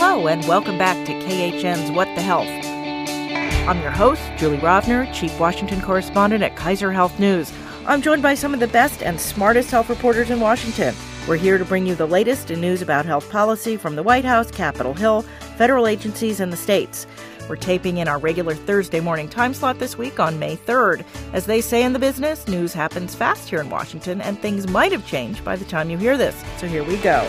Hello, and welcome back to KHN's What the Health. I'm your host, Julie Rovner, Chief Washington Correspondent at Kaiser Health News. I'm joined by some of the best and smartest health reporters in Washington. We're here to bring you the latest in news about health policy from the White House, Capitol Hill, federal agencies, and the states. We're taping in our regular Thursday morning time slot this week on May 3rd. As they say in the business, news happens fast here in Washington, and things might have changed by the time you hear this. So here we go.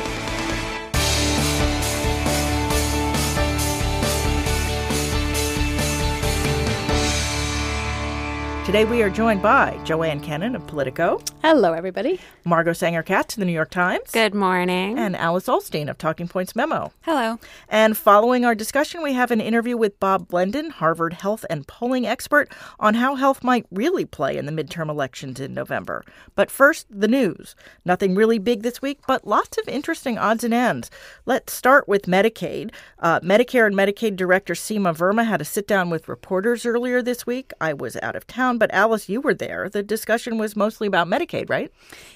Today we are joined by Joanne Kenen of Politico. Hello, everybody. Margot Sanger Katz of the New York Times. Good morning. And Alice Ollstein of Talking Points Memo. Hello. And following our discussion, we have an interview with Bob Blendon, Harvard health and polling expert, on how health might really play in the midterm elections in November. But first, the news. Nothing really big this week, but lots of interesting odds and ends. Let's start with Medicaid. Uh, Medicare and Medicaid Director Seema Verma had a sit down with reporters earlier this week. I was out of town but Alice, you were there. The discussion was mostly about Medicaid, right?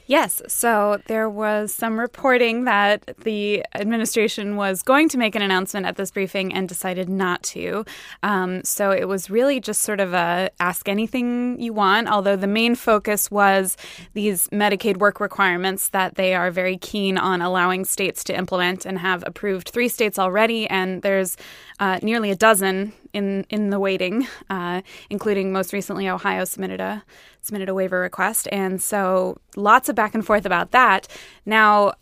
Yes. So there was some reporting that the administration was going to make an announcement at this briefing and decided not to. Um, so it was really just sort of a ask anything you want, although the main focus was these Medicaid work requirements that they are very keen on allowing states to implement and have approved three states already. And there's uh, nearly a dozen in in the waiting, uh, including most recently Ohio submitted a submitted a waiver request, and so lots of back and forth about that. Now.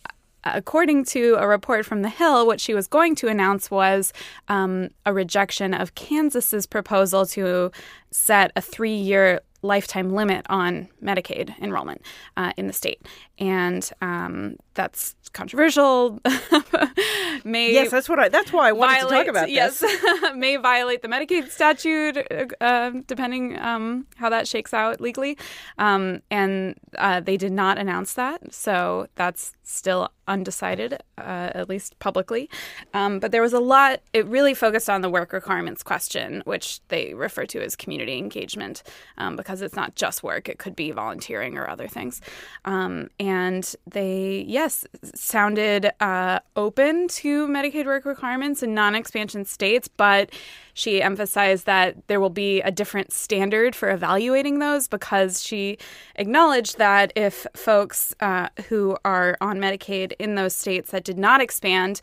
According to a report from The Hill, what she was going to announce was um, a rejection of Kansas's proposal to set a three year lifetime limit on Medicaid enrollment uh, in the state. And um, that's controversial. may yes, that's what I. That's why I wanted violate, to talk about yes, may violate the Medicaid statute, uh, depending um, how that shakes out legally. Um, and uh, they did not announce that, so that's still undecided, uh, at least publicly. Um, but there was a lot. It really focused on the work requirements question, which they refer to as community engagement, um, because it's not just work; it could be volunteering or other things. Um, and they, yes, sounded uh, open to Medicaid work requirements in non-expansion states, but she emphasized that there will be a different standard for evaluating those because she acknowledged that if folks uh, who are on Medicaid in those states that did not expand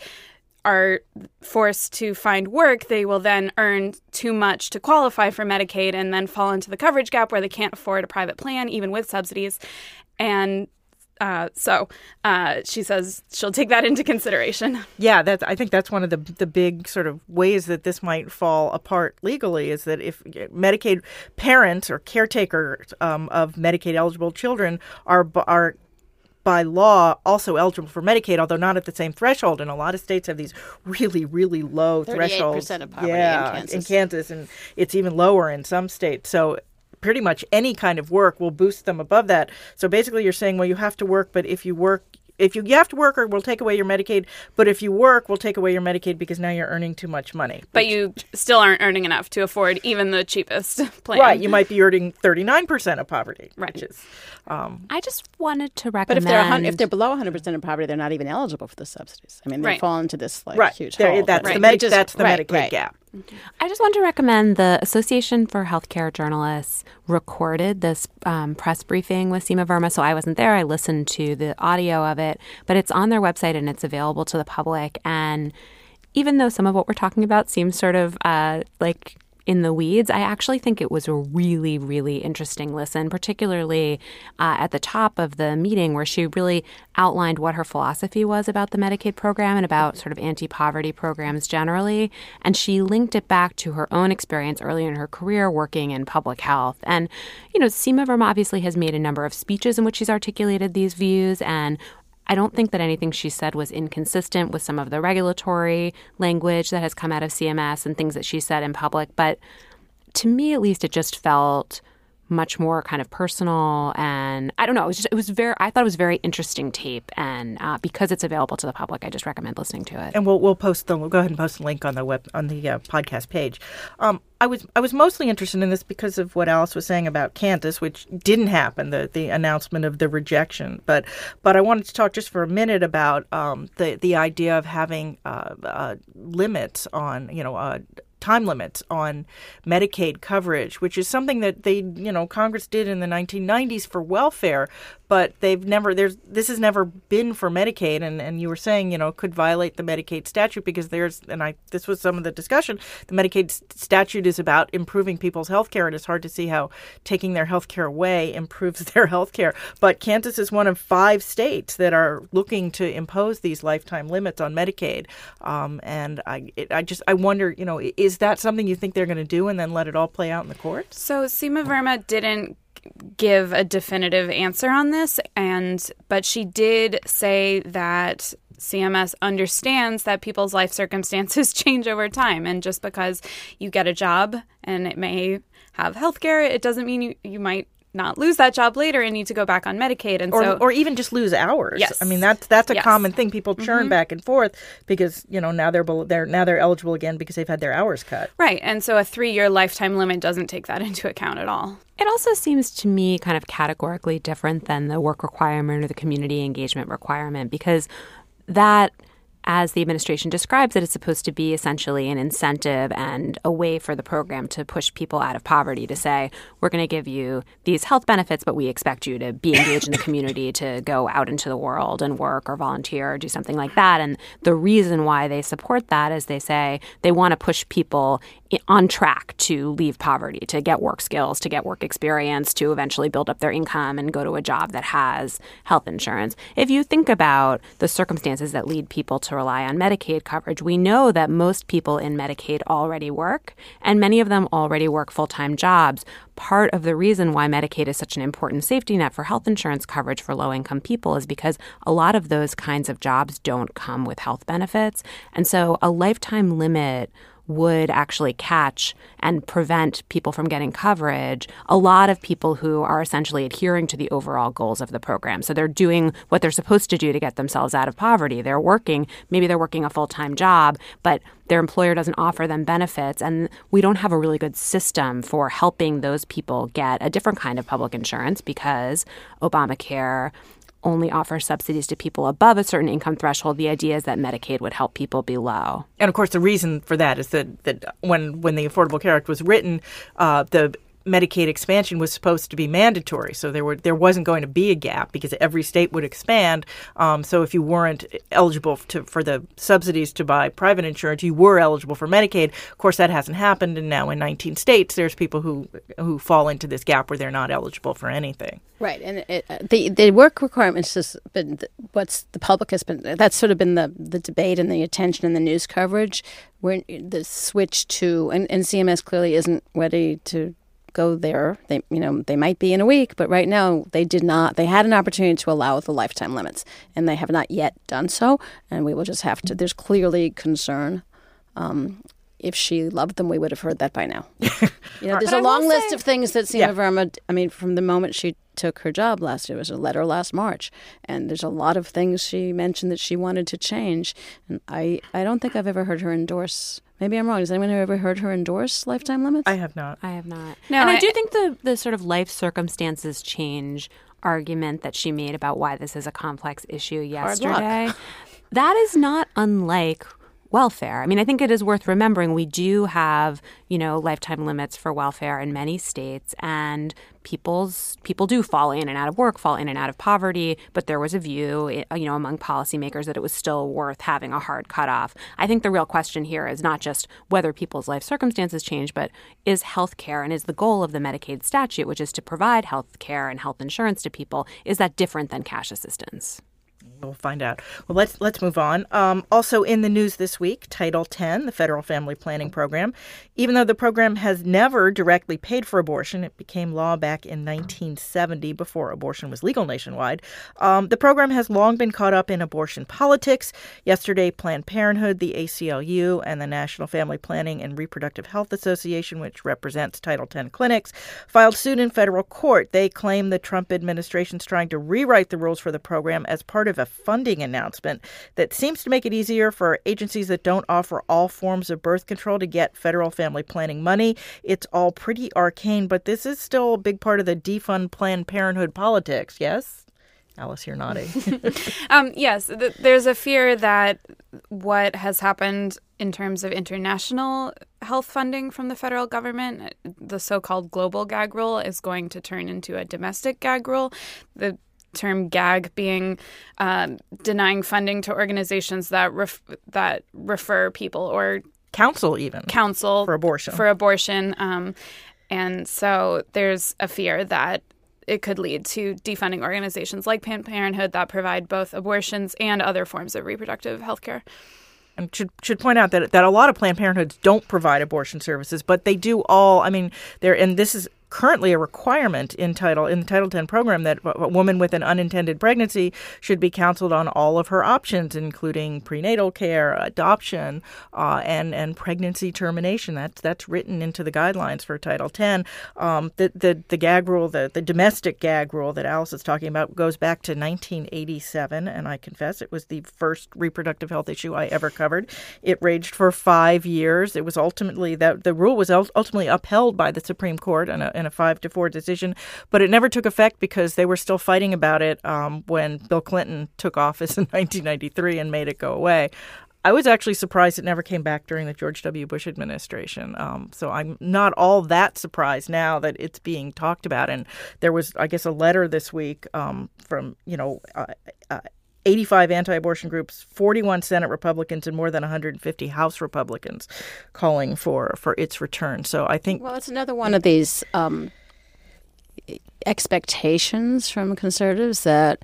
are forced to find work, they will then earn too much to qualify for Medicaid and then fall into the coverage gap where they can't afford a private plan, even with subsidies. And uh, so uh, she says she'll take that into consideration. Yeah, that's. I think that's one of the the big sort of ways that this might fall apart legally is that if Medicaid parents or caretakers um, of Medicaid eligible children are are by law also eligible for Medicaid, although not at the same threshold. And a lot of states have these really, really low thresholds. Percent of poverty yeah, in Kansas. in Kansas, and it's even lower in some states. So pretty much any kind of work will boost them above that. So basically, you're saying, well, you have to work, but if you work, if you, you have to work or we'll take away your Medicaid, but if you work, we'll take away your Medicaid because now you're earning too much money. But you still aren't earning enough to afford even the cheapest plan. Right. You might be earning 39% of poverty. Right. Which is, um, I just wanted to recommend. But if they're, if they're below 100% of poverty, they're not even eligible for the subsidies. I mean, they right. fall into this like right. huge there, hole. That's, right. the, Medi- just, that's the right, Medicaid right. I just want to recommend the Association for Healthcare Journalists recorded this um, press briefing with Seema Verma. So I wasn't there. I listened to the audio of it, but it's on their website and it's available to the public. And even though some of what we're talking about seems sort of uh, like in the weeds. I actually think it was a really, really interesting listen, particularly uh, at the top of the meeting where she really outlined what her philosophy was about the Medicaid program and about sort of anti poverty programs generally. And she linked it back to her own experience early in her career working in public health. And, you know, Seema Verma obviously has made a number of speeches in which she's articulated these views and I don't think that anything she said was inconsistent with some of the regulatory language that has come out of CMS and things that she said in public. But to me, at least, it just felt much more kind of personal and I don't know. It was just it was very I thought it was very interesting tape, and uh, because it's available to the public, I just recommend listening to it. And we'll we'll post the we'll go ahead and post a link on the web on the uh, podcast page. Um, I was I was mostly interested in this because of what Alice was saying about Kansas, which didn't happen the the announcement of the rejection. But but I wanted to talk just for a minute about um, the the idea of having uh, uh limits on you know uh, time limits on Medicaid coverage, which is something that they, you know, Congress did in the 1990s for welfare, but they've never there's this has never been for Medicaid and and you were saying, you know, could violate the Medicaid statute because there's and I this was some of the discussion. The Medicaid statute is about improving people's health care and it's hard to see how taking their health care away improves their health care. But Kansas is one of five states that are looking to impose these lifetime limits on Medicaid. Um, and I it, I just I wonder, you know, is that something you think they're going to do and then let it all play out in the courts? So Seema Verma didn't give a definitive answer on this and but she did say that CMS understands that people's life circumstances change over time and just because you get a job and it may have health care it doesn't mean you, you might not lose that job later and need to go back on Medicaid, and or, so or even just lose hours. Yes. I mean that's that's a Yes. common thing. People churn Mhm. back and forth because you know now they're they're now they're eligible again because they've had their hours cut. right, and so a three-year lifetime limit doesn't take that into account at all. It also seems to me kind of categorically different than the work requirement or the community engagement requirement because that, as the administration describes it, it, is supposed to be essentially an incentive and a way for the program to push people out of poverty to say, we're going to give you these health benefits, but we expect you to be engaged in the community, to go out into the world and work or volunteer or do something like that. And the reason why they support that is they say they want to push people on track to leave poverty, to get work skills, to get work experience, to eventually build up their income and go to a job that has health insurance. If you think about the circumstances that lead people to rely on Medicaid coverage, we know that most people in Medicaid already work, and many of them already work full time jobs. Part of the reason why Medicaid is such an important safety net for health insurance coverage for low income people is because a lot of those kinds of jobs don't come with health benefits. And so a lifetime limit would actually catch and prevent people from getting coverage, a lot of people who are essentially adhering to the overall goals of the program. So they're doing what they're supposed to do to get themselves out of poverty. They're working, maybe they're working a full time job, but their employer doesn't offer them benefits. And we don't have a really good system for helping those people get a different kind of public insurance because Obamacare only offer subsidies to people above a certain income threshold. The idea is that Medicaid would help people below. And of course, the reason for that is that, that when when the Affordable Care Act was written, uh, the Medicaid expansion was supposed to be mandatory, so there were there wasn't going to be a gap because every state would expand. Um, so if you weren't eligible to, for the subsidies to buy private insurance, you were eligible for Medicaid. Of course, that hasn't happened, and now in 19 states, there's people who who fall into this gap where they're not eligible for anything. Right, and it, uh, the the work requirements has been what's the public has been that's sort of been the the debate and the attention and the news coverage. Where the switch to and, and CMS clearly isn't ready to go there. They you know they might be in a week, but right now they did not. They had an opportunity to allow the lifetime limits, and they have not yet done so. And we will just have to. There's clearly concern. Um, if she loved them, we would have heard that by now. You know, there's a long list say- of things that Seema Yeah. Verma. I mean, from the moment she took her job last year, it was a letter last March, and there's a lot of things she mentioned that she wanted to change. And I, I don't think I've ever heard her endorse. Maybe I'm wrong. Has anyone ever heard her endorse lifetime limits? I have not. I have not. No, and I, I- do think the the sort of life circumstances change argument that she made about why this is a complex issue Hard luck. yesterday. that is not unlike welfare. I mean, I think it is worth remembering we do have, you know, lifetime limits for welfare in many states and people's people do fall in and out of work, fall in and out of poverty, but there was a view, eh, you know, among policymakers that it was still worth having a hard cutoff. I think the real question here is not just whether people's life circumstances change, but is health care and is the goal of the Medicaid statute, which is to provide health care and health insurance to people, is that different than cash assistance? We'll find out. Well, let's let's move on. Um, also in the news this week, Title X, the federal family planning program. Even though the program has never directly paid for abortion, it became law back in 1970 before abortion was legal nationwide. Um, the program has long been caught up in abortion politics. Yesterday, Planned Parenthood, the ACLU, and the National Family Planning and Reproductive Health Association, which represents Title X clinics, filed suit in federal court. They claim the Trump administration is trying to rewrite the rules for the program as part of a funding announcement that seems to make it easier for agencies that don't offer all forms of birth control to get federal family planning money. It's all pretty arcane, but this is still a big part of the defund Planned Parenthood politics, yes? Alice, you're nodding. um, yes, th- there's a fear that what has happened in terms of international health funding from the federal government, the so called global gag rule, is going to turn into a domestic gag rule. The term gag being um, denying funding to organizations that ref- that refer people or counsel even counsel for abortion for abortion um, and so there's a fear that it could lead to defunding organizations like Planned Parenthood that provide both abortions and other forms of reproductive health care. And should should point out that that a lot of Planned Parenthoods don't provide abortion services, but they do all. I mean, they're and this is currently a requirement in title in the Title X program that a woman with an unintended pregnancy should be counseled on all of her options, including prenatal care, adoption, uh, and and pregnancy termination. That's that's written into the guidelines for Title X. Um, the, the the gag rule, the the domestic gag rule that Alice is talking about, goes back to 1987, and I confess it was the first reproductive health issue I ever covered. It raged for five years. It was ultimately that the rule was ultimately upheld by the Supreme Court and a, in a five to four decision, but it never took effect because they were still fighting about it um, when Bill Clinton took office in 1993 and made it go away. I was actually surprised it never came back during the George W. Bush administration. Um, so I'm not all that surprised now that it's being talked about. And there was, I guess, a letter this week um, from, you know, uh, uh, 85 anti abortion groups, 41 Senate Republicans, and more than 150 House Republicans calling for, for its return. So I think. Well, it's another one of these um, expectations from conservatives that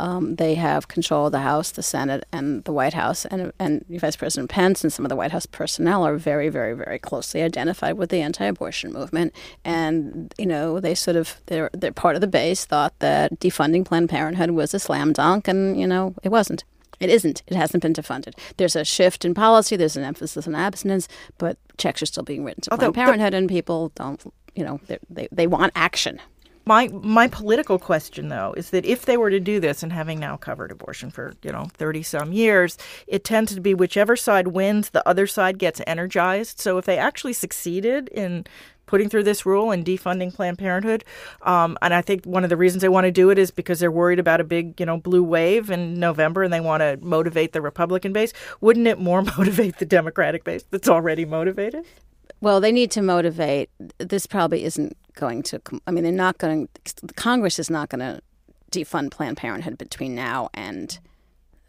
um, they have control of the House, the Senate, and the White House. And, and Vice President Pence and some of the White House personnel are very, very, very closely identified with the anti-abortion movement. And you know, they sort of they're they're part of the base thought that defunding Planned Parenthood was a slam dunk, and you know, it wasn't. It isn't. It hasn't been defunded. There's a shift in policy. There's an emphasis on abstinence, but checks are still being written to Although, Planned Parenthood, and people don't. You know, they they want action. My my political question though is that if they were to do this and having now covered abortion for, you know, 30 some years, it tends to be whichever side wins, the other side gets energized. So if they actually succeeded in putting through this rule and defunding Planned Parenthood. Um, and I think one of the reasons they want to do it is because they're worried about a big, you know, blue wave in November and they want to motivate the Republican base. Wouldn't it more motivate the Democratic base that's already motivated? Well, they need to motivate. This probably isn't going to. I mean, they're not going. Congress is not going to defund Planned Parenthood between now and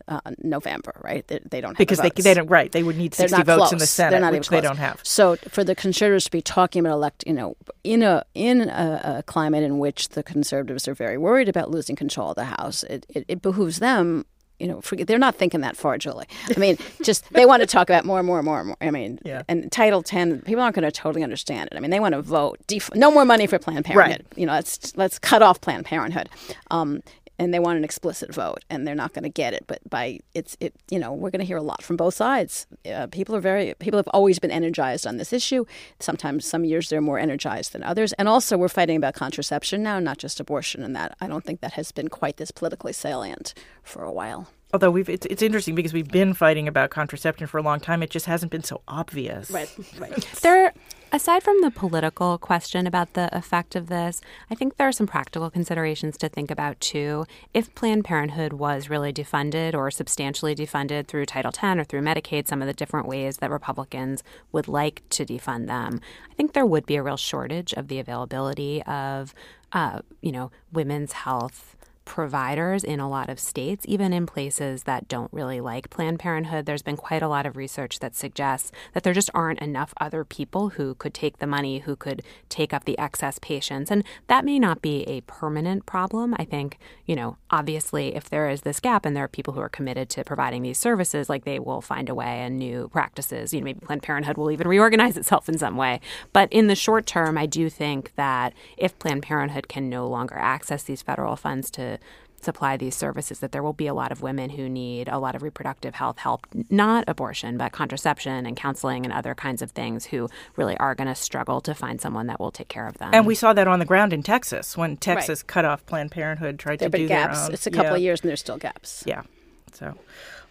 uh, November, right? They, they don't have because the they they don't right. They would need sixty votes close. in the Senate, which they don't have. So for the conservatives to be talking about elect, you know, in a in a, a, climate in which the conservatives are very worried about losing control of the House, it, it, it behooves them you know, forget, they're not thinking that far, Julie. I mean, just they want to talk about more and more and more and more. I mean, yeah. and Title Ten, people aren't going to totally understand it. I mean, they want to vote def- no more money for Planned Parenthood. Right. You know, let's let's cut off Planned Parenthood. Um, and they want an explicit vote, and they're not going to get it. But by it's it, you know, we're going to hear a lot from both sides. Uh, people are very people have always been energized on this issue. Sometimes some years they're more energized than others, and also we're fighting about contraception now, not just abortion. And that I don't think that has been quite this politically salient for a while although we've it's, it's interesting because we've been fighting about contraception for a long time it just hasn't been so obvious right right there aside from the political question about the effect of this i think there are some practical considerations to think about too. If planned parenthood was really defunded or substantially defunded through title x or through medicaid some of the different ways that republicans would like to defund them i think there would be a real shortage of the availability of uh, you know women's health providers in a lot of states, even in places that don't really like Planned Parenthood. There's been quite a lot of research that suggests that there just aren't enough other people who could take the money, who could take up the excess patients. And that may not be a permanent problem. I think, you know, obviously, if there is this gap and there are people who are committed to providing these services, like they will find a way and new practices. You know, maybe Planned Parenthood will even reorganize itself in some way. But in the short term, I do think that if Planned Parenthood can no longer access these federal funds to supply these services that there will be a lot of women who need a lot of reproductive health help, not abortion, but contraception and counseling and other kinds of things who really are going to struggle to find someone that will take care of them. And we saw that on the ground in Texas when Texas Right. got off Planned Parenthood, tried There to do been gaps. their own. It's a couple yeah. of years and there's still gaps. Yeah. So,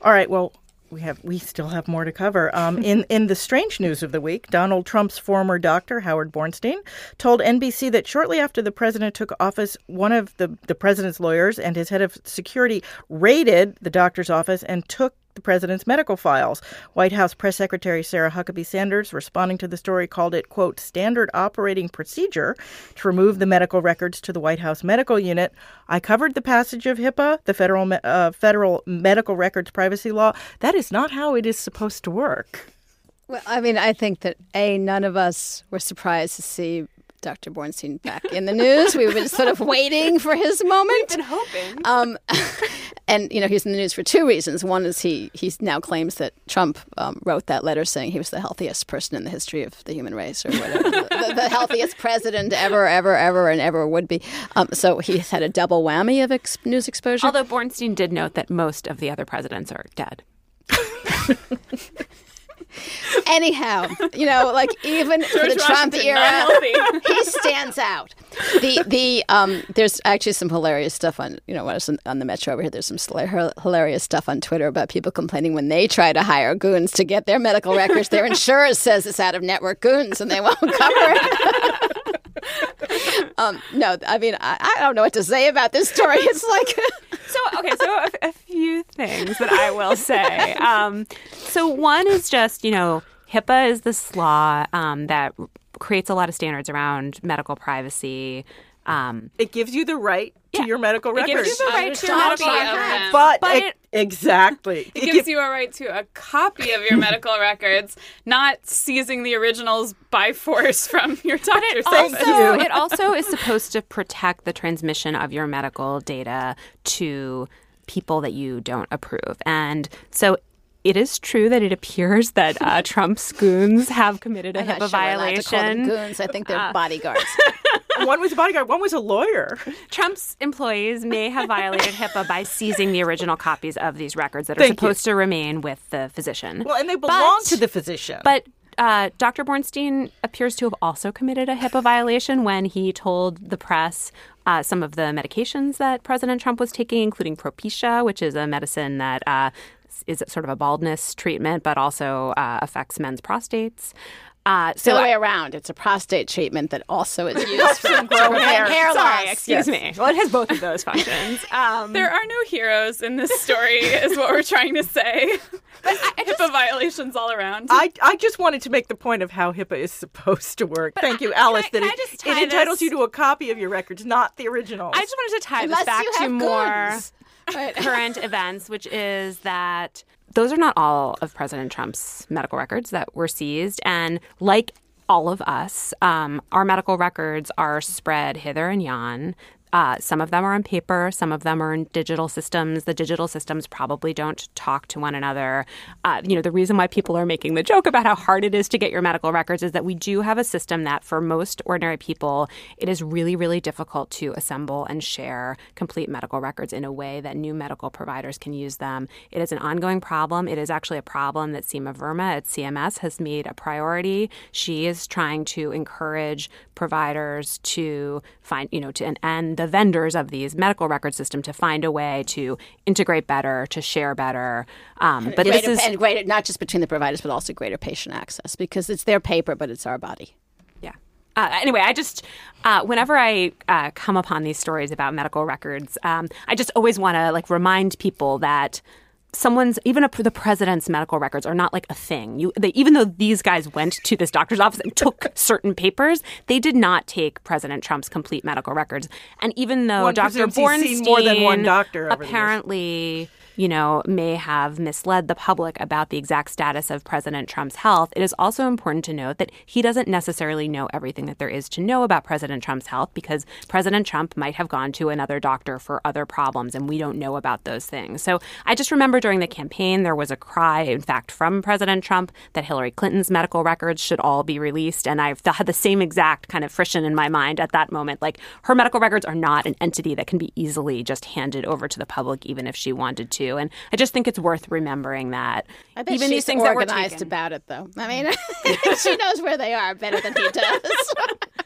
all right. Well, we have we still have more to cover. Um, in in the strange news of the week, Donald Trump's former doctor Harold Bornstein told NBC that shortly after the president took office, one of the the president's lawyers and his head of security raided the doctor's office and took the president's medical files. White House Press Secretary Sarah Huckabee Sanders, responding to the story, called it, quote, standard operating procedure to remove the medical records to the White House medical unit. I covered the passage of HIPAA, the federal, uh, federal medical records privacy law. That is not how it is supposed to work. Well, I mean, I think that a none of us were surprised to see Dr. Bornstein back in the news. We were just sort of waiting for his moment. Been hoping. Um, and you know he's in the news for two reasons. One is he he now claims that Trump um, wrote that letter saying he was the healthiest person in the history of the human race, or whatever, the, the, the healthiest president ever, ever, ever, and ever would be. Um, so he's had a double whammy of ex- news exposure. Although Bornstein did note that most of the other presidents are dead. Anyhow, you know, like even for the George Trump era, he stands out. The the um, there's actually some hilarious stuff on you know when I was on- the metro over here. There's some hilarious stuff on Twitter about people complaining when they try to hire goons to get their medical records. Their insurer says it's out of network goons and they won't cover it. um, no, I mean I, I don't know what to say about this story. It's like okay, so a, a few things that I will say. Um, so one is just you know HIPAA is this law um, that creates a lot of standards around medical privacy. Um, It gives you the right to Yeah. your medical it records. gives you the right to your medical records. but, But it- it- exactly. It gives you a right to a copy of your medical records, not seizing the originals by force from your doctor's office. also, it also is supposed to protect the transmission of your medical data to people that you don't approve. And so it is true that it appears that uh, Trump's goons have committed a I'm not HIPAA sure we're allowed to call them violation. goons. I think they're bodyguards. one was a bodyguard, one was a lawyer. Trump's employees may have violated HIPAA by seizing the original copies of these records that are Thank you. supposed to remain with the physician. Well, and they belong But- to the physician. But uh, Dr. Bornstein appears to have also committed a HIPAA violation when he told the press uh, some of the medications that President Trump was taking, including Propecia, which is a medicine that uh, is it sort of a baldness treatment, but also uh, affects men's prostates. Uh, It's the so other way around. It's a prostate treatment that also is used for, to grow hair. hair Sorry, loss. excuse me. Well, it has both of those functions. Um, There are no heroes in this story, is what we're trying to say. HIPAA violations all around. I, I just wanted to make the point of how HIPAA is supposed to work. Thank you, Alice. I- that can I it, just it entitles this- you to a copy of your records, not the original. I just wanted to tie Unless this back you to have more. Right. current events, which is that those are not all of President Trump's medical records that were seized. And like all of us, um, our medical records are spread hither and yon. Uh, some of them are on paper, some of them are in digital systems. The digital systems probably don't talk to one another. Uh, you know, the reason why people are making the joke about how hard it is to get your medical records is that we do have a system that, for most ordinary people, it is really, really difficult to assemble and share complete medical records in a way that new medical providers can use them. It is an ongoing problem. It is actually a problem that Seema Verma at CMS has made a priority. She is trying to encourage providers to find, you know, to and the vendors of these medical record system to find a way to integrate better, to share better. Um, but this is and greater, not just between the providers, but also greater patient access because it's their paper, but it's our body. Yeah. Uh, anyway, I just, uh, whenever I uh, come upon these stories about medical records, um, I just always want to like remind people that someone's even a, the president's medical records are not like a thing. You, they, even though these guys went to this doctor's office and took certain papers, they did not take President Trump's complete medical records. And even though One Dr. presumes he's seen Bornstein more than one doctor apparently you know, may have misled the public about the exact status of President Trump's health, it is also important to note that he doesn't necessarily know everything that there is to know about President Trump's health because President Trump might have gone to another doctor for other problems, and we don't know about those things. So I just remember during the campaign, there was a cry, in fact, from President Trump that Hillary Clinton's medical records should all be released. And I've had the same exact kind of friction in my mind at that moment. Like, her medical records are not an entity that can be easily just handed over to the public, even if she wanted to. And I just think it's worth remembering that. I bet even she's these things that were organized taken. about it, though. I mean, she knows where they are better than he does.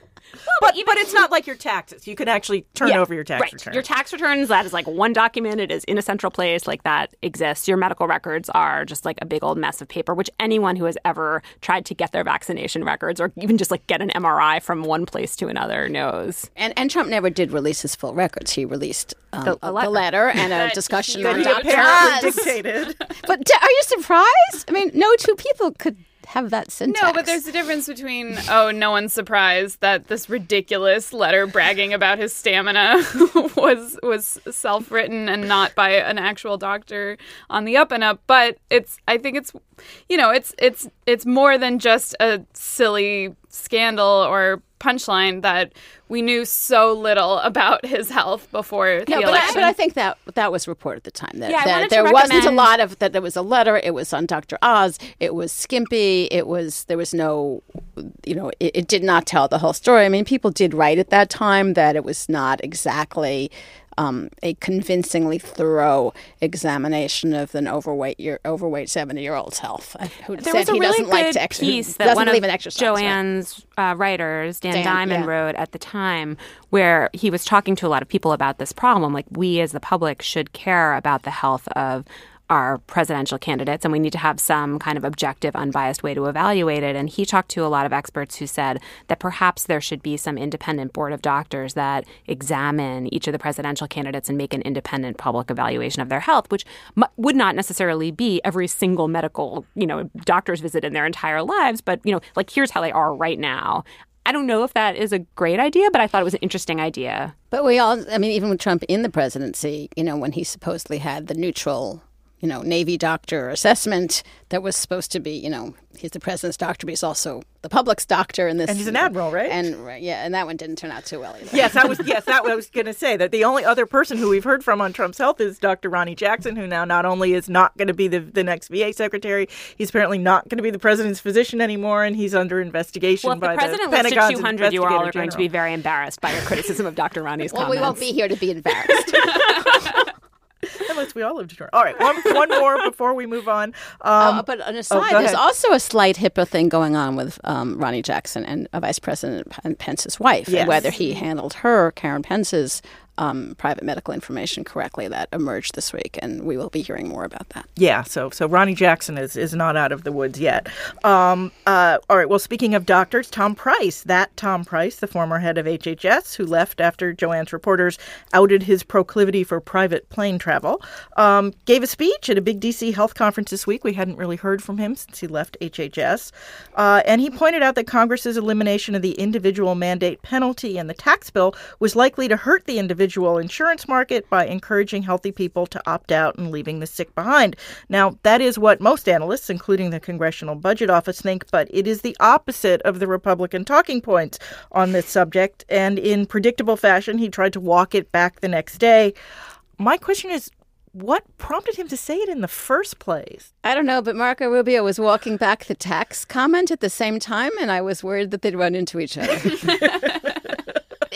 But but it's not like your taxes. You can actually turn Yeah, over your tax right. return. Your tax returns, that is like one document. It is in a central place, like that exists. Your medical records are just like a big old mess of paper, which anyone who has ever tried to get their vaccination records or even just like get an MRI from one place to another knows. and and Trump never did release his full records. He released um, The- a a, letter. letter and a discussion he on he Dr. apparently dictated. But d- are you surprised? I mean, no two people could have that syntax. No, but there's a difference between oh, no one's surprised that this ridiculous letter bragging about his stamina was was self-written and not by an actual doctor on the up and up, but it's I think it's you know, it's it's it's more than just a silly scandal or punchline that we knew so little about his health before the No, but I, but I think that that was reported at the time. That, Yeah, that wanted to there wasn't a lot of that. There was a letter. It was on Dr. Oz. It was skimpy. It was there was no, you know, it, it did not tell the whole story. I mean, people did write at that time that it was not exactly. Um, a convincingly thorough examination of an overweight year, overweight seventy year old's health. uh, Who There said was a he really doesn't good like to ex- piece that one of exercise. Joanne's uh, writers, Dan, Dan, Diamond, yeah. wrote at the time, where he was talking to a lot of people about this problem. Like we, as the public, should care about the health of our presidential candidates, and we need to have some kind of objective, unbiased way to evaluate it. And he talked to a lot of experts who said that perhaps there should be some independent board of doctors that examine each of the presidential candidates and make an independent public evaluation of their health, which m- would not necessarily be every single medical, you know, doctor's visit in their entire lives, but you know, like here's how they are right now. I don't know if that is a great idea, but I thought it was an interesting idea. But we all, I mean, even with Trump in the presidency, you know, when he supposedly had the neutral, you know, Navy doctor assessment that was supposed to be, you know, he's the president's doctor, but he's also the public's doctor. And this, And he's an admiral, right? And right, yeah, and that one didn't turn out too well either. Yes, that was yes, that what I was going to say. That the only other person who we've heard from on Trump's health is Dr. Ronnie Jackson, who now not only is not going to be the the next VA secretary, he's apparently not going to be the president's physician anymore, and he's under investigation Well, if by the president the listed Pentagon's 200, you all are investigator going to be very embarrassed by your criticism of Dr. Ronnie's Well, comments. we won't be here to be embarrassed. Unless we all live to New York. All right, one, one more before we move on. Um, Uh, but on a oh, side, there's ahead. also a slight HIPAA thing going on with um, Ronnie Jackson and uh, Vice President Pence's wife, Yes. and whether he handled her, Karen Pence's, um, private medical information correctly. That emerged this week, and we will be hearing more about that. Yeah, so so Ronnie Jackson is is not out of the woods yet. Um, uh, all right. Well, speaking of doctors, Tom Price, that Tom Price, the former head of HHS, who left after Joanne's reporters outed his proclivity for private plane travel, um, gave a speech at a big DC health conference this week. We hadn't really heard from him since he left HHS, uh, and he pointed out that Congress's elimination of the individual mandate penalty in the tax bill was likely to hurt the individual insurance market by encouraging healthy people to opt out and leaving the sick behind. Now, that is what most analysts, including the Congressional Budget Office, think, but it is the opposite of the Republican talking points on this subject. And in predictable fashion, he tried to walk it back the next day. My question is what prompted him to say it in the first place? I don't know, but Marco Rubio was walking back the tax comment at the same time, and I was worried that they'd run into each other.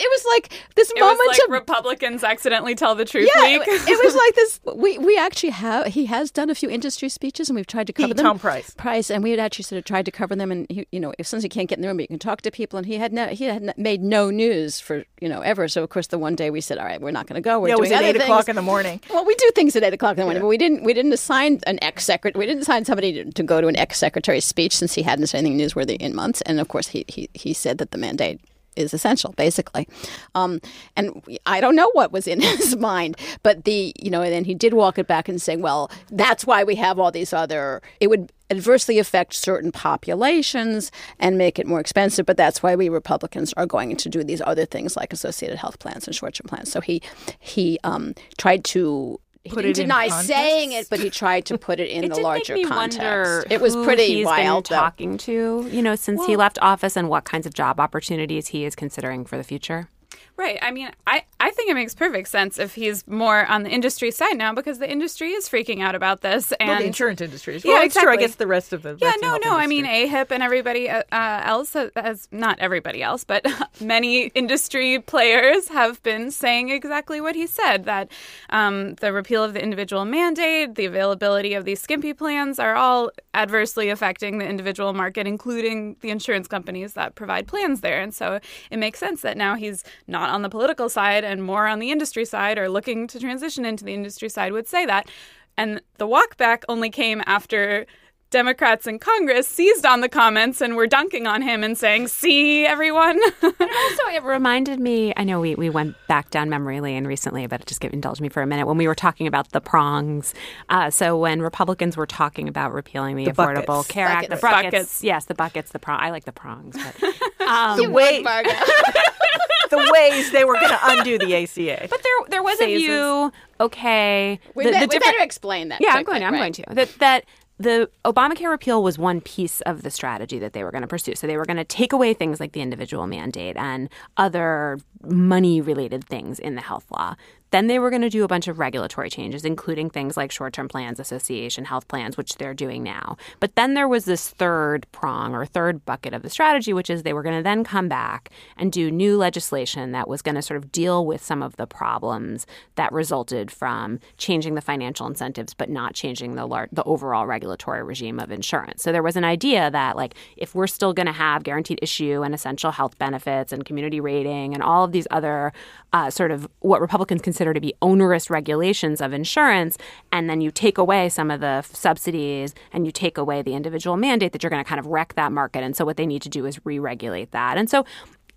it was like this it moment like of Republicans accidentally tell the truth yeah, week. it, it was like this. We we actually have he has done a few industry speeches, and we've tried to cover He, them. Tom Price. Price, and we had actually sort of tried to cover them. And he, you know, as you can't get in the room, but you can talk to people. And he had no, he had made no news for you know ever. So of course, the one day we said, all right, we're not going to go. We're yeah, it was at other 8 o'clock in the morning. Well, we do things at eight o'clock in the morning, but we didn't. We didn't assign an ex secretary. We didn't assign somebody to, to go to an ex secretary's speech since he hadn't said anything newsworthy in months. And of course, he he he said that the mandate is essential, basically. Um, and I don't know what was in his mind, but the you know, and then he did walk it back and say, well, that's why we have all these other. It would adversely affect certain populations and make it more expensive. But that's why we Republicans are going to do these other things like associated health plans and short-term plans. So he he um, tried to Put deny context? saying it, but he tried to put it in It the larger context. it was pretty wild. been talking to, you know, since he left office and what kinds of job opportunities he is considering for the future. Right. I mean, I, I think it makes perfect sense if he's more on the industry side now because the industry is freaking out about this. And well, the insurance industry. Yeah, Well, it's true. I guess the rest of the Yeah, rest of the no, no. I mean. AHIP and everybody uh, uh, else, uh, as not everybody else, but many industry players have been saying exactly what he said that um, the repeal of the individual mandate, the availability of these skimpy plans are all adversely affecting the individual market, including the insurance companies that provide plans there. And so it makes sense that now he's not on the political side and more on the industry side or looking to transition into the industry side would say that. And the walk back only came after Democrats in Congress seized on the comments and were dunking on him and saying, See, everyone. also, it reminded me. I know we, we went back down memory lane recently, but just give, indulge me for a minute when we were talking about the prongs. Uh, so when Republicans were talking about repealing the, The Affordable buckets. Care Act, the Buckets. buckets, Buckets. yes, the buckets, the prong. I like the prongs, but um, the way Margot. the ways they were going to undo the ACA. but there there was Phases. a view. Okay, we, the- be- the we different- better explain that. Yeah, I'm going. To, I'm right. going to that that the Obamacare repeal was one piece of the strategy that they were going to pursue. So they were going to take away things like the individual mandate and other money related things in the health law. Then they were going to do a bunch of regulatory changes, including things like short term plans, association health plans, which they're doing now. But then there was this third prong or third bucket of the strategy, which is they were going to then come back and do new legislation that was going to sort of deal with some of the problems that resulted from changing the financial incentives, but not changing the lar- the overall regulatory regime of insurance. So there was an idea that like if we're still going to have guaranteed issue and essential health benefits and community rating and all of these other uh, sort of what Republicans consider to be onerous regulations of insurance, and then you take away some of the subsidies and you take away the individual mandate, that you're going to kind of wreck that market. And so what they need to do is re-regulate that. And so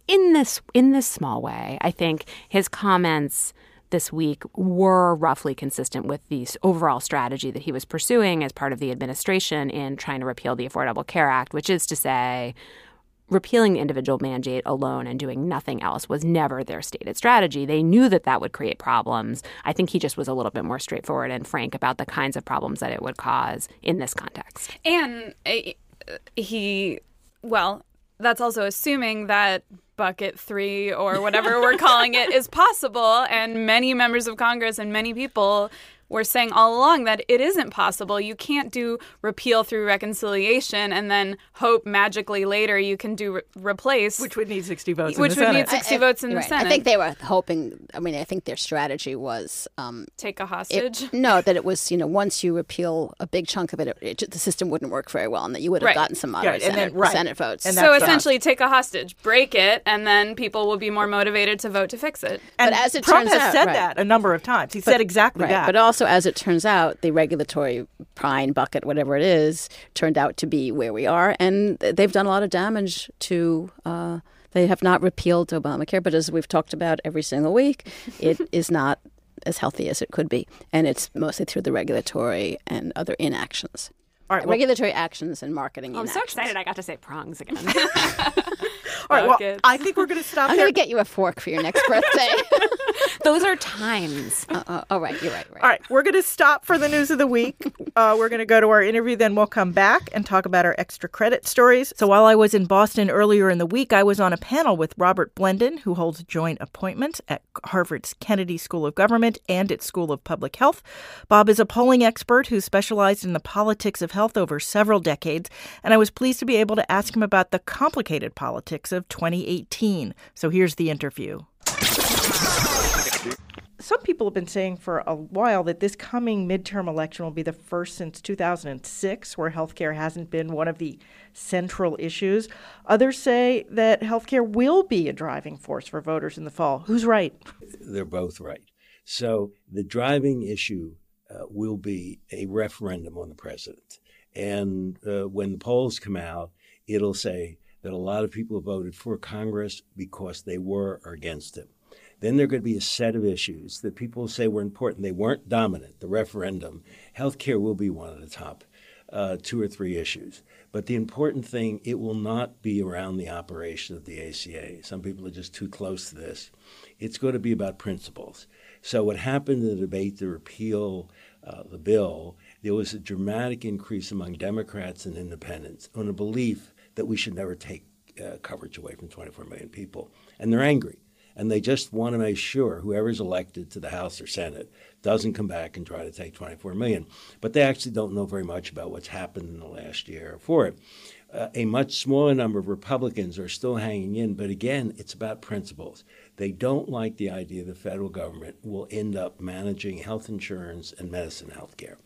in this in this small way, I think his comments this week were roughly consistent with the overall strategy that he was pursuing as part of the administration in trying to repeal the Affordable Care Act, which is to say repealing the individual mandate alone and doing nothing else was never their stated strategy. They knew that that would create problems. I think he just was a little bit more straightforward and frank about the kinds of problems that it would cause in this context. and uh, he, well, that's also assuming that bucket three or whatever we're calling it is possible. And many members of Congress and many people were saying all along that it isn't possible. You can't do repeal through reconciliation and then hope magically later you can do re- replace, which would need 60 votes which in the would Senate. need 60 votes in the right. Senate. I think they were hoping. I mean, I think their strategy was um, take a it- hostage. no, that it was you know once you repeal a big chunk of it, it, it the system wouldn't work very well, and that you would have Right. gotten some moderate and then- Senate, right. Senate votes. And so essentially, take a hostage, break it, and then people will be more motivated to vote to fix it. and as it Trump turns has out- said right. that a number of times. He said exactly Right. that. But also, as it turns out, the regulatory prime bucket, whatever it is, turned out to be where we are, and they've done a lot of damage to. Uh, they have not repealed Obamacare, but as we've talked about every single week, it is not as healthy as it could be, and it's mostly through the regulatory and other inactions. All right, well- regulatory actions and marketing I'm so inactions. excited I got to say prongs again. All right, well, Buckets. I think we're going to stop I'm going to get you a fork for your next birthday. Those are times. uh, uh, oh, right, you're right, right. All right, we're going to stop for the news of the week. Uh, we're going to go to our interview, then we'll come back and talk about our extra credit stories. So while I was in Boston earlier in the week, I was on a panel with Robert Blendon, who holds joint appointments at Harvard's Kennedy School of Government and its School of Public Health. Bob is a polling expert who specialized in the politics of health over several decades, and I was pleased to be able to ask him about the complicated politics of 2018. So here's the interview. Some people have been saying for a while that this coming midterm election will be the first since 2006 where healthcare hasn't been one of the central issues. Others say that healthcare will be a driving force for voters in the fall. Who's right? they're both right. So the driving issue uh, will be a referendum on the president. And uh, when the polls come out, it'll say that a lot of people voted for Congress because they were or against it. Then there are going to be a set of issues that people say were important. They weren't dominant. The referendum, health care will be one of the top uh, two or three issues. But the important thing, it will not be around the operation of the ACA. Some people are just too close to this. It's going to be about principles. So, what happened in the debate to repeal uh, the bill, there was a dramatic increase among Democrats and independents on a belief that we should never take uh, coverage away from 24 million people. And they're angry and they just want to make sure whoever's elected to the House or Senate doesn't come back and try to take 24 million. But they actually don't know very much about what's happened in the last year for it. Uh, a much smaller number of Republicans are still hanging in, but again, it's about principles. They don't like the idea the federal government will end up managing health insurance and medicine health care.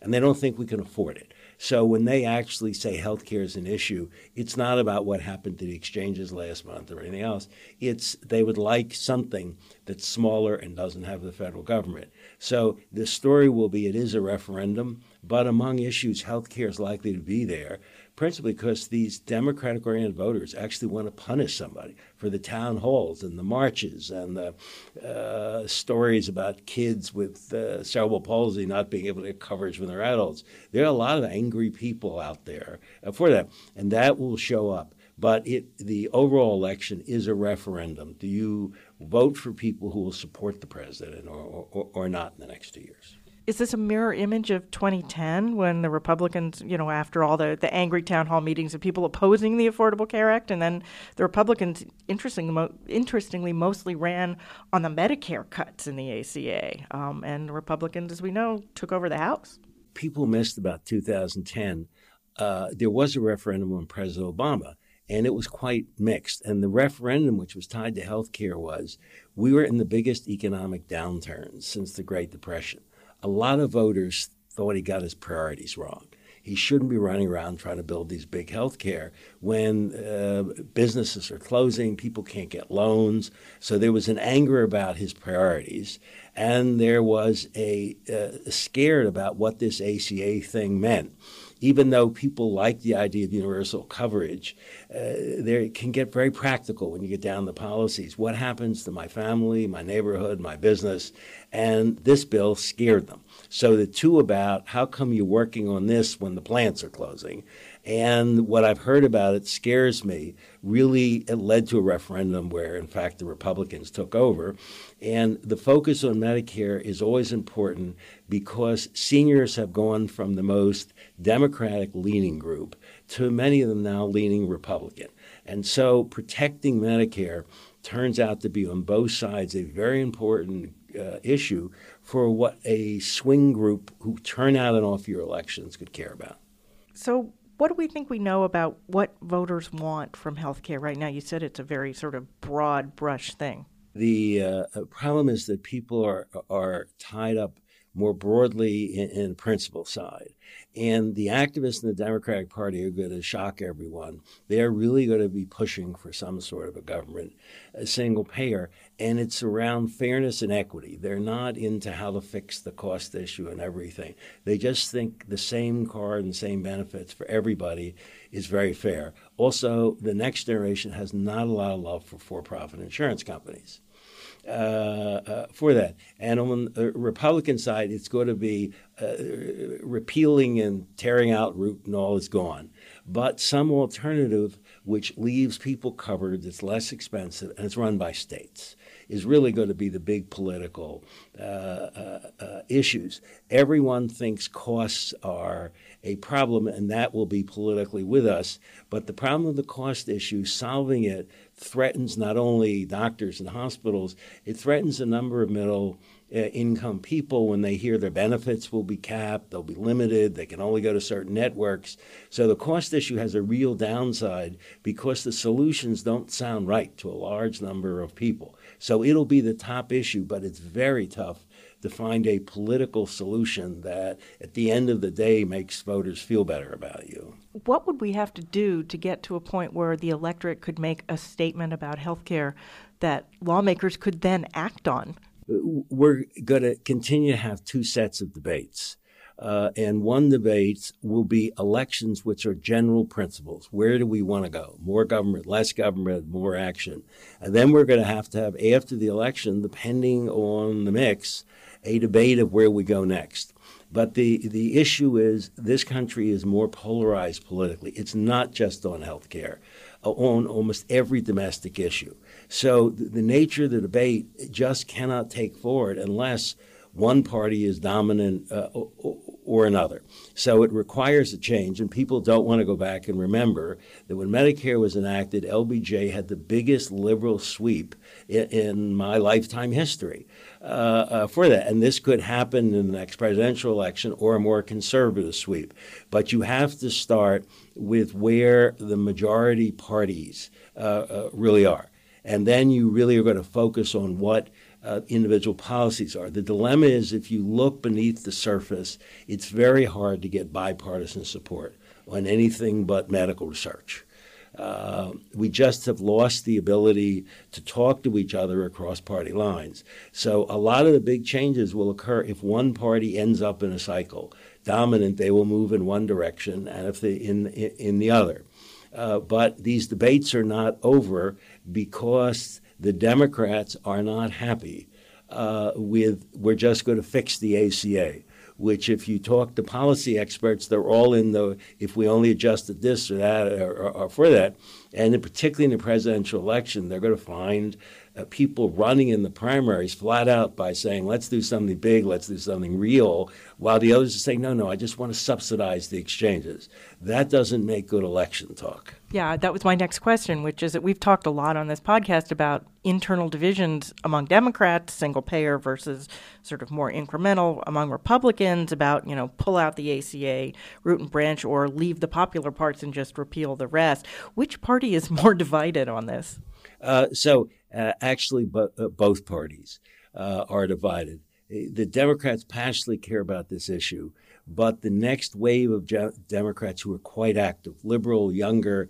And they don't think we can afford it. So when they actually say healthcare is an issue, it's not about what happened to the exchanges last month or anything else. It's they would like something that's smaller and doesn't have the federal government. So the story will be it is a referendum, but among issues, healthcare is likely to be there principally because these Democratic oriented voters actually want to punish somebody for the town halls and the marches and the uh, stories about kids with uh, cerebral palsy not being able to get coverage when they're adults. There are a lot of angry people out there uh, for that, and that will show up. But it, the overall election is a referendum. Do you vote for people who will support the president or, or, or not in the next two years? Is this a mirror image of 2010 when the Republicans, you know, after all the, the angry town hall meetings of people opposing the Affordable Care Act, and then the Republicans, interestingly, interestingly mostly ran on the Medicare cuts in the ACA, um, and the Republicans, as we know, took over the House. People missed about 2010. Uh, there was a referendum on President Obama, and it was quite mixed. And the referendum, which was tied to health care, was we were in the biggest economic downturn since the Great Depression a lot of voters thought he got his priorities wrong. He shouldn't be running around trying to build these big health care when uh, businesses are closing, people can't get loans. So there was an anger about his priorities, and there was a uh, scared about what this ACA thing meant even though people like the idea of universal coverage, uh, they can get very practical when you get down the policies. What happens to my family, my neighborhood, my business? And this bill scared them. So the two about how come you're working on this when the plants are closing and what I've heard about it scares me. Really, it led to a referendum where, in fact, the Republicans took over. And the focus on Medicare is always important because seniors have gone from the most Democratic leaning group to many of them now leaning Republican. And so protecting Medicare turns out to be on both sides a very important uh, issue for what a swing group who turn out in off year elections could care about. So, what do we think we know about what voters want from healthcare right now? You said it's a very sort of broad brush thing. The uh, problem is that people are are tied up more broadly in, in principle side. And the activists in the Democratic Party are going to shock everyone. They are really going to be pushing for some sort of a government, a single payer, and it's around fairness and equity. They're not into how to fix the cost issue and everything. They just think the same card and same benefits for everybody is very fair. Also, the next generation has not a lot of love for for-profit insurance companies. Uh, for that. And on the Republican side, it's going to be uh, repealing and tearing out root and all is gone. But some alternative which leaves people covered, that's less expensive, and it's run by states, is really going to be the big political uh, uh, uh, issues. Everyone thinks costs are a problem, and that will be politically with us. But the problem of the cost issue, solving it, threatens not only doctors and hospitals, it threatens a number of middle uh, income people when they hear their benefits will be capped, they'll be limited, they can only go to certain networks. So the cost issue has a real downside because the solutions don't sound right to a large number of people. So it'll be the top issue, but it's very tough to find a political solution that at the end of the day makes voters feel better about you. What would we have to do to get to a point where the electorate could make a statement about health care that lawmakers could then act on? Uh, we're going to continue to have two sets of debates. Uh, and one debate will be elections, which are general principles. Where do we want to go? More government, less government, more action. And then we're going to have to have, after the election, depending on the mix, a debate of where we go next. But the, the issue is this country is more polarized politically. It's not just on health care, uh, on almost every domestic issue. So the, the nature of the debate just cannot take forward unless one party is dominant uh, or another. So it requires a change, and people don't want to go back and remember that when Medicare was enacted, LBJ had the biggest liberal sweep in, in my lifetime history uh, uh, for that. And this could happen in the next presidential election or a more conservative sweep. But you have to start with where the majority parties uh, uh really are. And then you really are going to focus on what uh, individual policies are. The dilemma is if you look beneath the surface, it's very hard to get bipartisan support on anything but medical research. Uh, we just have lost the ability to talk to each other across party lines. So a lot of the big changes will occur if one party ends up in a cycle dominant. They will move in one direction, and if they in in, the other. Uh, but these debates are not over because the Democrats are not happy uh, with we're just going to fix the ACA. Which, if you talk to policy experts, they're all in the if we only adjusted this or that or, or, or for that, and particularly in the presidential election, they're going to find Uh, people running in the primaries flat out by saying, let's do something big, let's do something real, while the others are saying, no, no, I just want to subsidize the exchanges. That doesn't make good election talk. Yeah, that was my next question, which is that we've talked a lot on this podcast about internal divisions among Democrats, single payer versus sort of more incremental among Republicans, about, you know, pull out the ACA root and branch or leave the popular parts and just repeal the rest. Which party is more divided on this? Uh, so uh, actually, bo- uh, both parties are divided. The Democrats passionately care about this issue, but the next wave of ge- Democrats who are quite active, liberal, younger,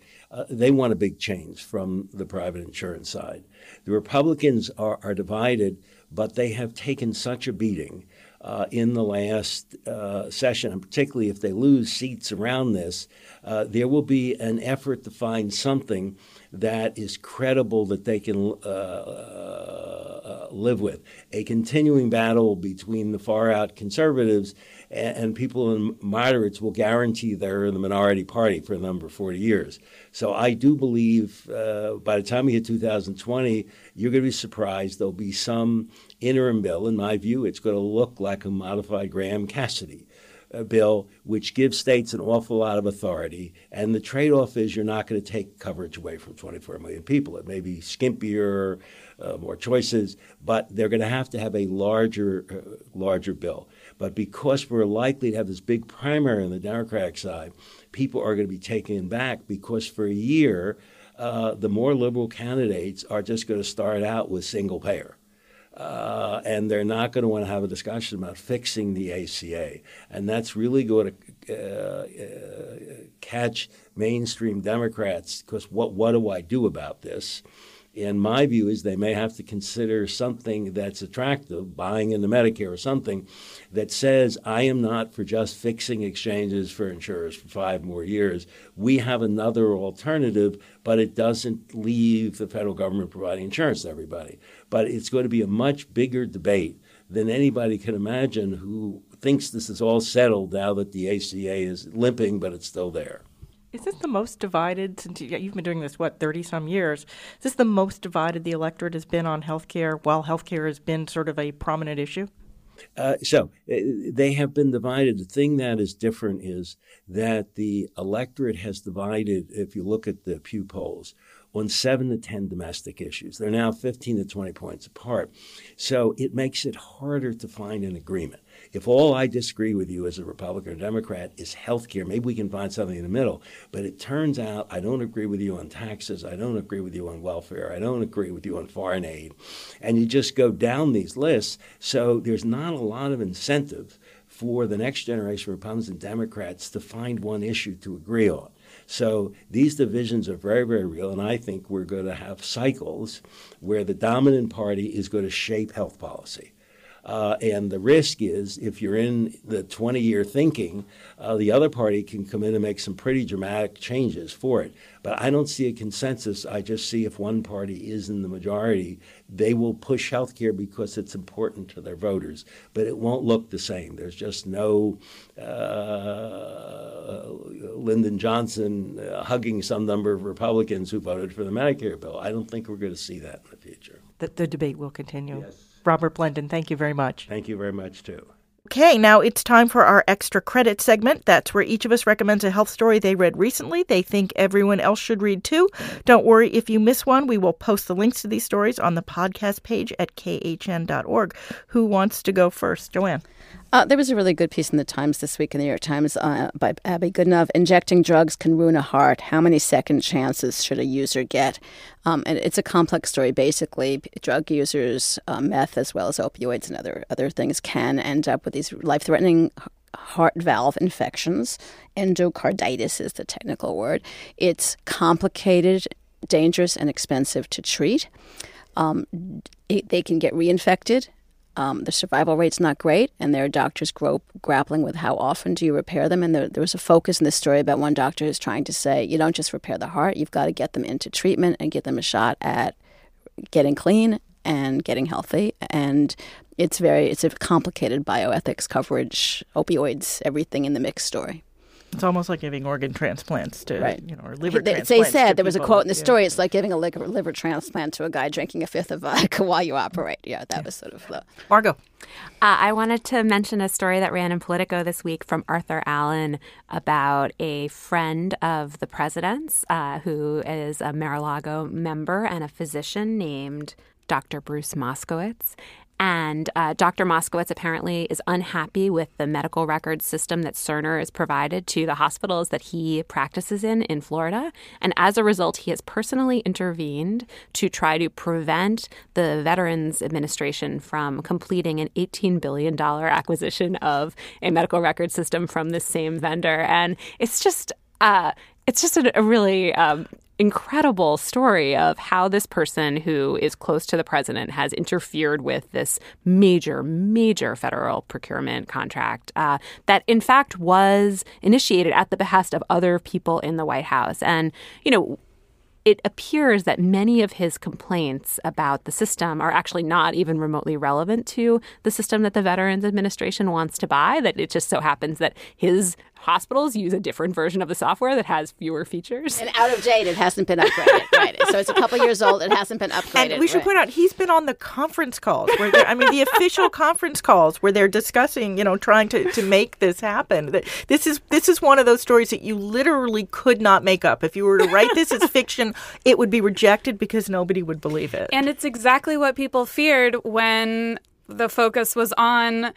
they want a big change from the private insurance side. The Republicans are, are divided, but they have taken such a beating uh, in the last uh, session, and particularly if they lose seats around this, uh, there will be an effort to find something that is credible that they can uh, uh, live with. A continuing battle between the far out conservatives and, and, people in moderates will guarantee they're in the minority party for a number of 40 years. So I do believe uh, by the time we hit 2020, you're going to be surprised. There'll be some interim bill. In my view, it's going to look like a modified Graham Cassidy uh, bill, which gives states an awful lot of authority. And the trade off is you're not going to take coverage away from 24 million people. It may be skimpier, uh, more choices, but they're going to have to have a larger, uh, larger bill. But because we're likely to have this big primary on the Democratic side, people are going to be taken back because for a year, uh, the more liberal candidates are just going to start out with single payer. Uh, and they're not going to want to have a discussion about fixing the ACA. And that's really going to uh, uh, catch mainstream Democrats because what, what do I do about this? And my view is they may have to consider something that's attractive, buying into Medicare or something that says, I am not for just fixing exchanges for insurers for five more years. We have another alternative, but it doesn't leave the federal government providing insurance to everybody. But it's going to be a much bigger debate than anybody can imagine who thinks this is all settled now that the ACA is limping, but it's still there. Is this the most divided since you, have been doing this what thirty some years? Is this the most divided the electorate has been on healthcare while healthcare has been sort of a prominent issue? Uh, so uh, they have been divided. The thing that is different is that the electorate has divided. If you look at the Pew polls, on seven to 10 domestic issues. They're now 15 to 20 points apart. So it makes it harder to find an agreement. If all I disagree with you as a Republican or Democrat is health care, maybe we can find something in the middle. But it turns out I don't agree with you on taxes. I don't agree with you on welfare. I don't agree with you on foreign aid. And you just go down these lists. So there's not a lot of incentive for the next generation of Republicans and Democrats to find one issue to agree on. So these divisions are very, very real, and I think we're going to have cycles where the dominant party is going to shape health policy. Uh, and the risk is if you're in the 20 year thinking, uh, the other party can come in and make some pretty dramatic changes for it. But I don't see a consensus. I just see if one party is in the majority, they will push health care because it's important to their voters. But it won't look the same. There's just no uh, Lyndon Johnson uh, hugging some number of Republicans who voted for the Medicare bill. I don't think we're going to see that in the future. The, the debate will continue. Yes. Robert Blendon, thank you very much. Thank you very much, too. Okay, now it's time for our extra credit segment. That's where each of us recommends a health story they read recently, they think everyone else should read too. Don't worry if you miss one, we will post the links to these stories on the podcast page at khn.org. Who wants to go first? Joanne. Uh, there was a really good piece in the Times this week in the New York Times uh, by Abby Goodnough. Injecting drugs can ruin a heart. How many second chances should a user get? Um, and it's a complex story. Basically, drug users, uh, meth as well as opioids and other other things, can end up with these life-threatening heart valve infections. Endocarditis is the technical word. It's complicated, dangerous, and expensive to treat. Um, it, they can get reinfected um, the survival rate's not great, and there are doctors gro- grappling with how often do you repair them. And there, there, was a focus in this story about one doctor who's trying to say you don't just repair the heart, you've got to get them into treatment and get them a shot at getting clean and getting healthy. And it's very it's a complicated bioethics coverage, opioids, everything in the mix story. It's almost like giving organ transplants to, right. you know, or liver they, transplants. They said there was people. a quote in the yeah. story. It's like giving a liver, liver transplant to a guy drinking a fifth of vodka while you operate. Yeah, that was sort of the. Margot. Uh, I wanted to mention a story that ran in Politico this week from Arthur Allen about a friend of the president's uh, who is a Mar-a-Lago member and a physician named Dr. Bruce Moskowitz. And uh, Dr. Moskowitz apparently is unhappy with the medical records system that Cerner has provided to the hospitals that he practices in in Florida. And as a result, he has personally intervened to try to prevent the Veterans Administration from completing an $18 billion acquisition of a medical record system from this same vendor. And it's just. Uh, it's just a, a really um, incredible story of how this person who is close to the president has interfered with this major, major federal procurement contract uh, that, in fact, was initiated at the behest of other people in the White House. And, you know, it appears that many of his complaints about the system are actually not even remotely relevant to the system that the Veterans Administration wants to buy. That it just so happens that his hospitals use a different version of the software that has fewer features. And out of date, it hasn't been upgraded. right. So it's a couple years old. It hasn't been upgraded. And we should right. point out he's been on the conference calls where I mean the official conference calls where they're discussing, you know, trying to, to make this happen. This is this is one of those stories that you literally could not make up. If you were to write this as fiction, it would be rejected because nobody would believe it. And it's exactly what people feared when the focus was on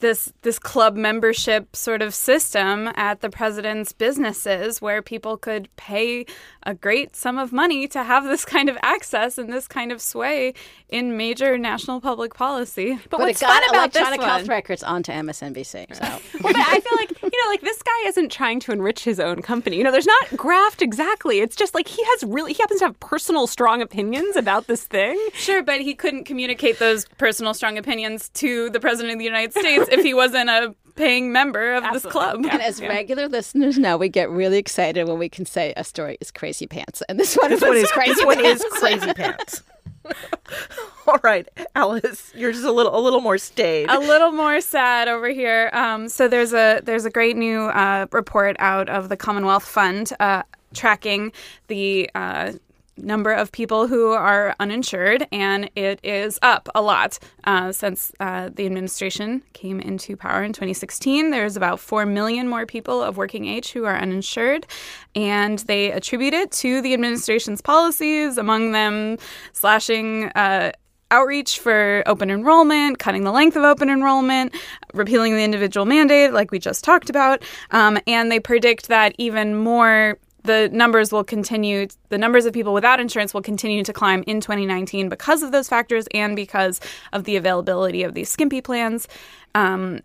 this this club membership sort of system at the president's businesses where people could pay a great sum of money to have this kind of access and this kind of sway in major national public policy. But, But what's it got fun about this electronic one? health records onto MSNBC. So well, but I feel like you know, like this guy isn't trying to enrich his own company. You know, there's not graft exactly. It's just like he has really he happens to have personal strong opinions about this thing. Sure, but he couldn't communicate those personal strong opinions to the president of the United States if he wasn't a paying member of this club. And as regular listeners know, we get really excited when we can say a story is crazy pants. And this one this was one is crazy this one is pants. crazy pants. All right, Alice, you're just a little a little more staid. a little more sad over here. Um, so there's a there's a great new uh, report out of the Commonwealth Fund uh, tracking the uh, number of people who are uninsured, and it is up a lot uh, since uh, the administration came into power in 2016. There's about 4 million more people of working age who are uninsured, and they attribute it to the administration's policies, among them slashing. Uh, outreach for open enrollment, cutting the length of open enrollment, repealing the individual mandate, like we just talked about. Um, and they predict that even more the numbers will continue the numbers of people without insurance will continue to climb in 2019 because of those factors and because of the availability of these skimpy plans um,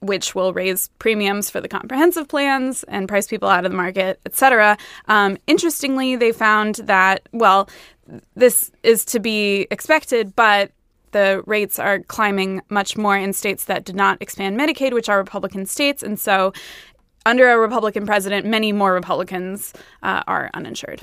which will raise premiums for the comprehensive plans and price people out of the market etc um, interestingly they found that well this is to be expected but the rates are climbing much more in states that did not expand Medicaid, which are Republican states. And so, under a Republican president, many more Republicans uh, are uninsured.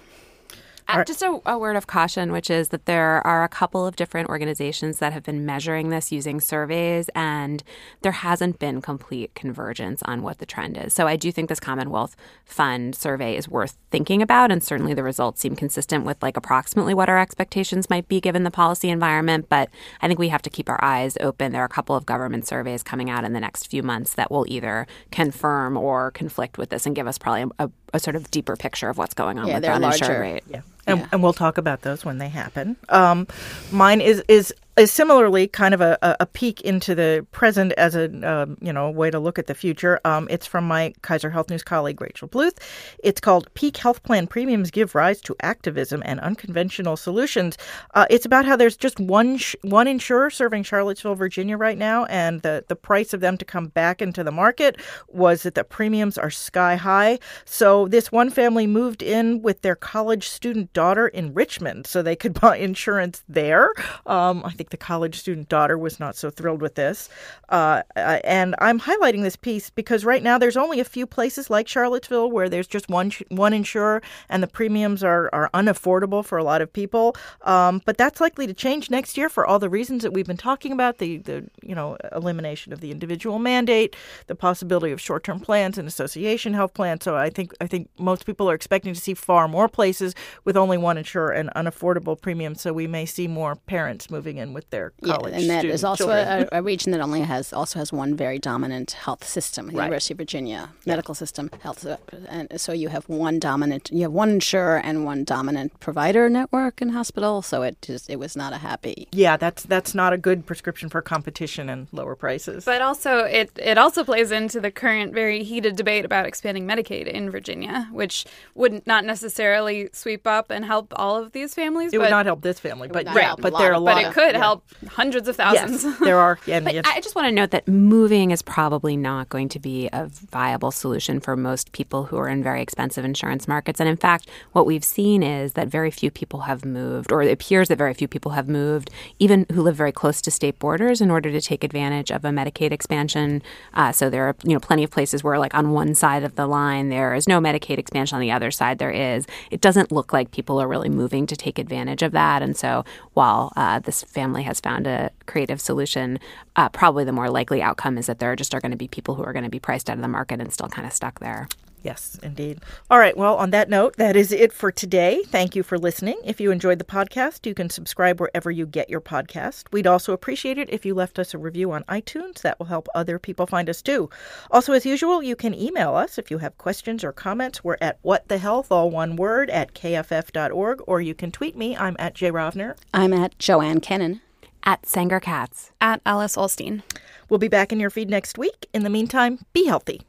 Uh, just a, a, word of caution, which is that there are a couple of different organizations that have been measuring this using surveys, and there hasn't been complete convergence on what the trend is. So I do think this Commonwealth Fund survey is worth thinking about, and certainly the results seem consistent with like approximately what our expectations might be given the policy environment. But I think we have to keep our eyes open. There are a couple of government surveys coming out in the next few months that will either confirm or conflict with this and give us probably a, a sort of deeper picture of what's going on yeah, with the uninsured larger. rate. Yeah. And, yeah. and, we'll talk about those when they happen. Um, mine is is is similarly kind of a, a peek into the present as a um, you know way to look at the future. Um, it's from my Kaiser Health News colleague Rachel Bluth. It's called "Peak Health Plan Premiums Give Rise to Activism and Unconventional Solutions." Uh, it's about how there's just one sh- one insurer serving Charlottesville, Virginia, right now, and the the price of them to come back into the market was that the premiums are sky high. So this one family moved in with their college student daughter in Richmond, so they could buy insurance there. Um, I think the college student daughter was not so thrilled with this. Uh, uh, and I'm highlighting this piece because right now there's only a few places like Charlottesville where there's just one one insurer and the premiums are, are unaffordable for a lot of people. Um, but that's likely to change next year for all the reasons that we've been talking about the, the you know elimination of the individual mandate, the possibility of short term plans and association health plans. So I think I think most people are expecting to see far more places with only one insurer and unaffordable premiums. So we may see more parents moving in with their college. Yeah, and that is also a, a, region that only has also has one very dominant health system, the right. University of Virginia medical yeah. system health, and so you have one dominant, you have one insurer and one dominant provider network and hospital. So it just it was not a happy. Yeah, that's that's not a good prescription for competition and lower prices. But also it it also plays into the current very heated debate about expanding Medicaid in Virginia, which would not necessarily sweep up and help all of these families. It would not help this family, but right, but there are a lot. But it could yeah. help hundreds of thousands. Yes, there are. And, I just want to note that moving is probably not going to be a viable solution for most people who are in very expensive insurance markets. And in fact, what we've seen is that very few people have moved, or it appears that very few people have moved, even who live very close to state borders, in order to take advantage of a Medicaid expansion. Uh, so there are you know plenty of places where, like on one side of the line, there is no Medicaid expansion. On the other side, there is. It doesn't look like people are really moving to take advantage of that. And so while uh, this family has found a creative solution, uh, probably the more likely outcome is that there just are going to be people who are going to be priced out of the market and still kind of stuck there. Yes, indeed. All right. Well, on that note, that is it for today. Thank you for listening. If you enjoyed the podcast, you can subscribe wherever you get your podcast. We'd also appreciate it if you left us a review on iTunes. That will help other people find us too. Also, as usual, you can email us if you have questions or comments. We're at what the health, all one word, at kff.org, or you can tweet me. I'm at Jay Rovner. I'm at Joanne Kenen. At Sanger Katz. At Alice Ollstein. We'll be back in your feed next week. In the meantime, be healthy.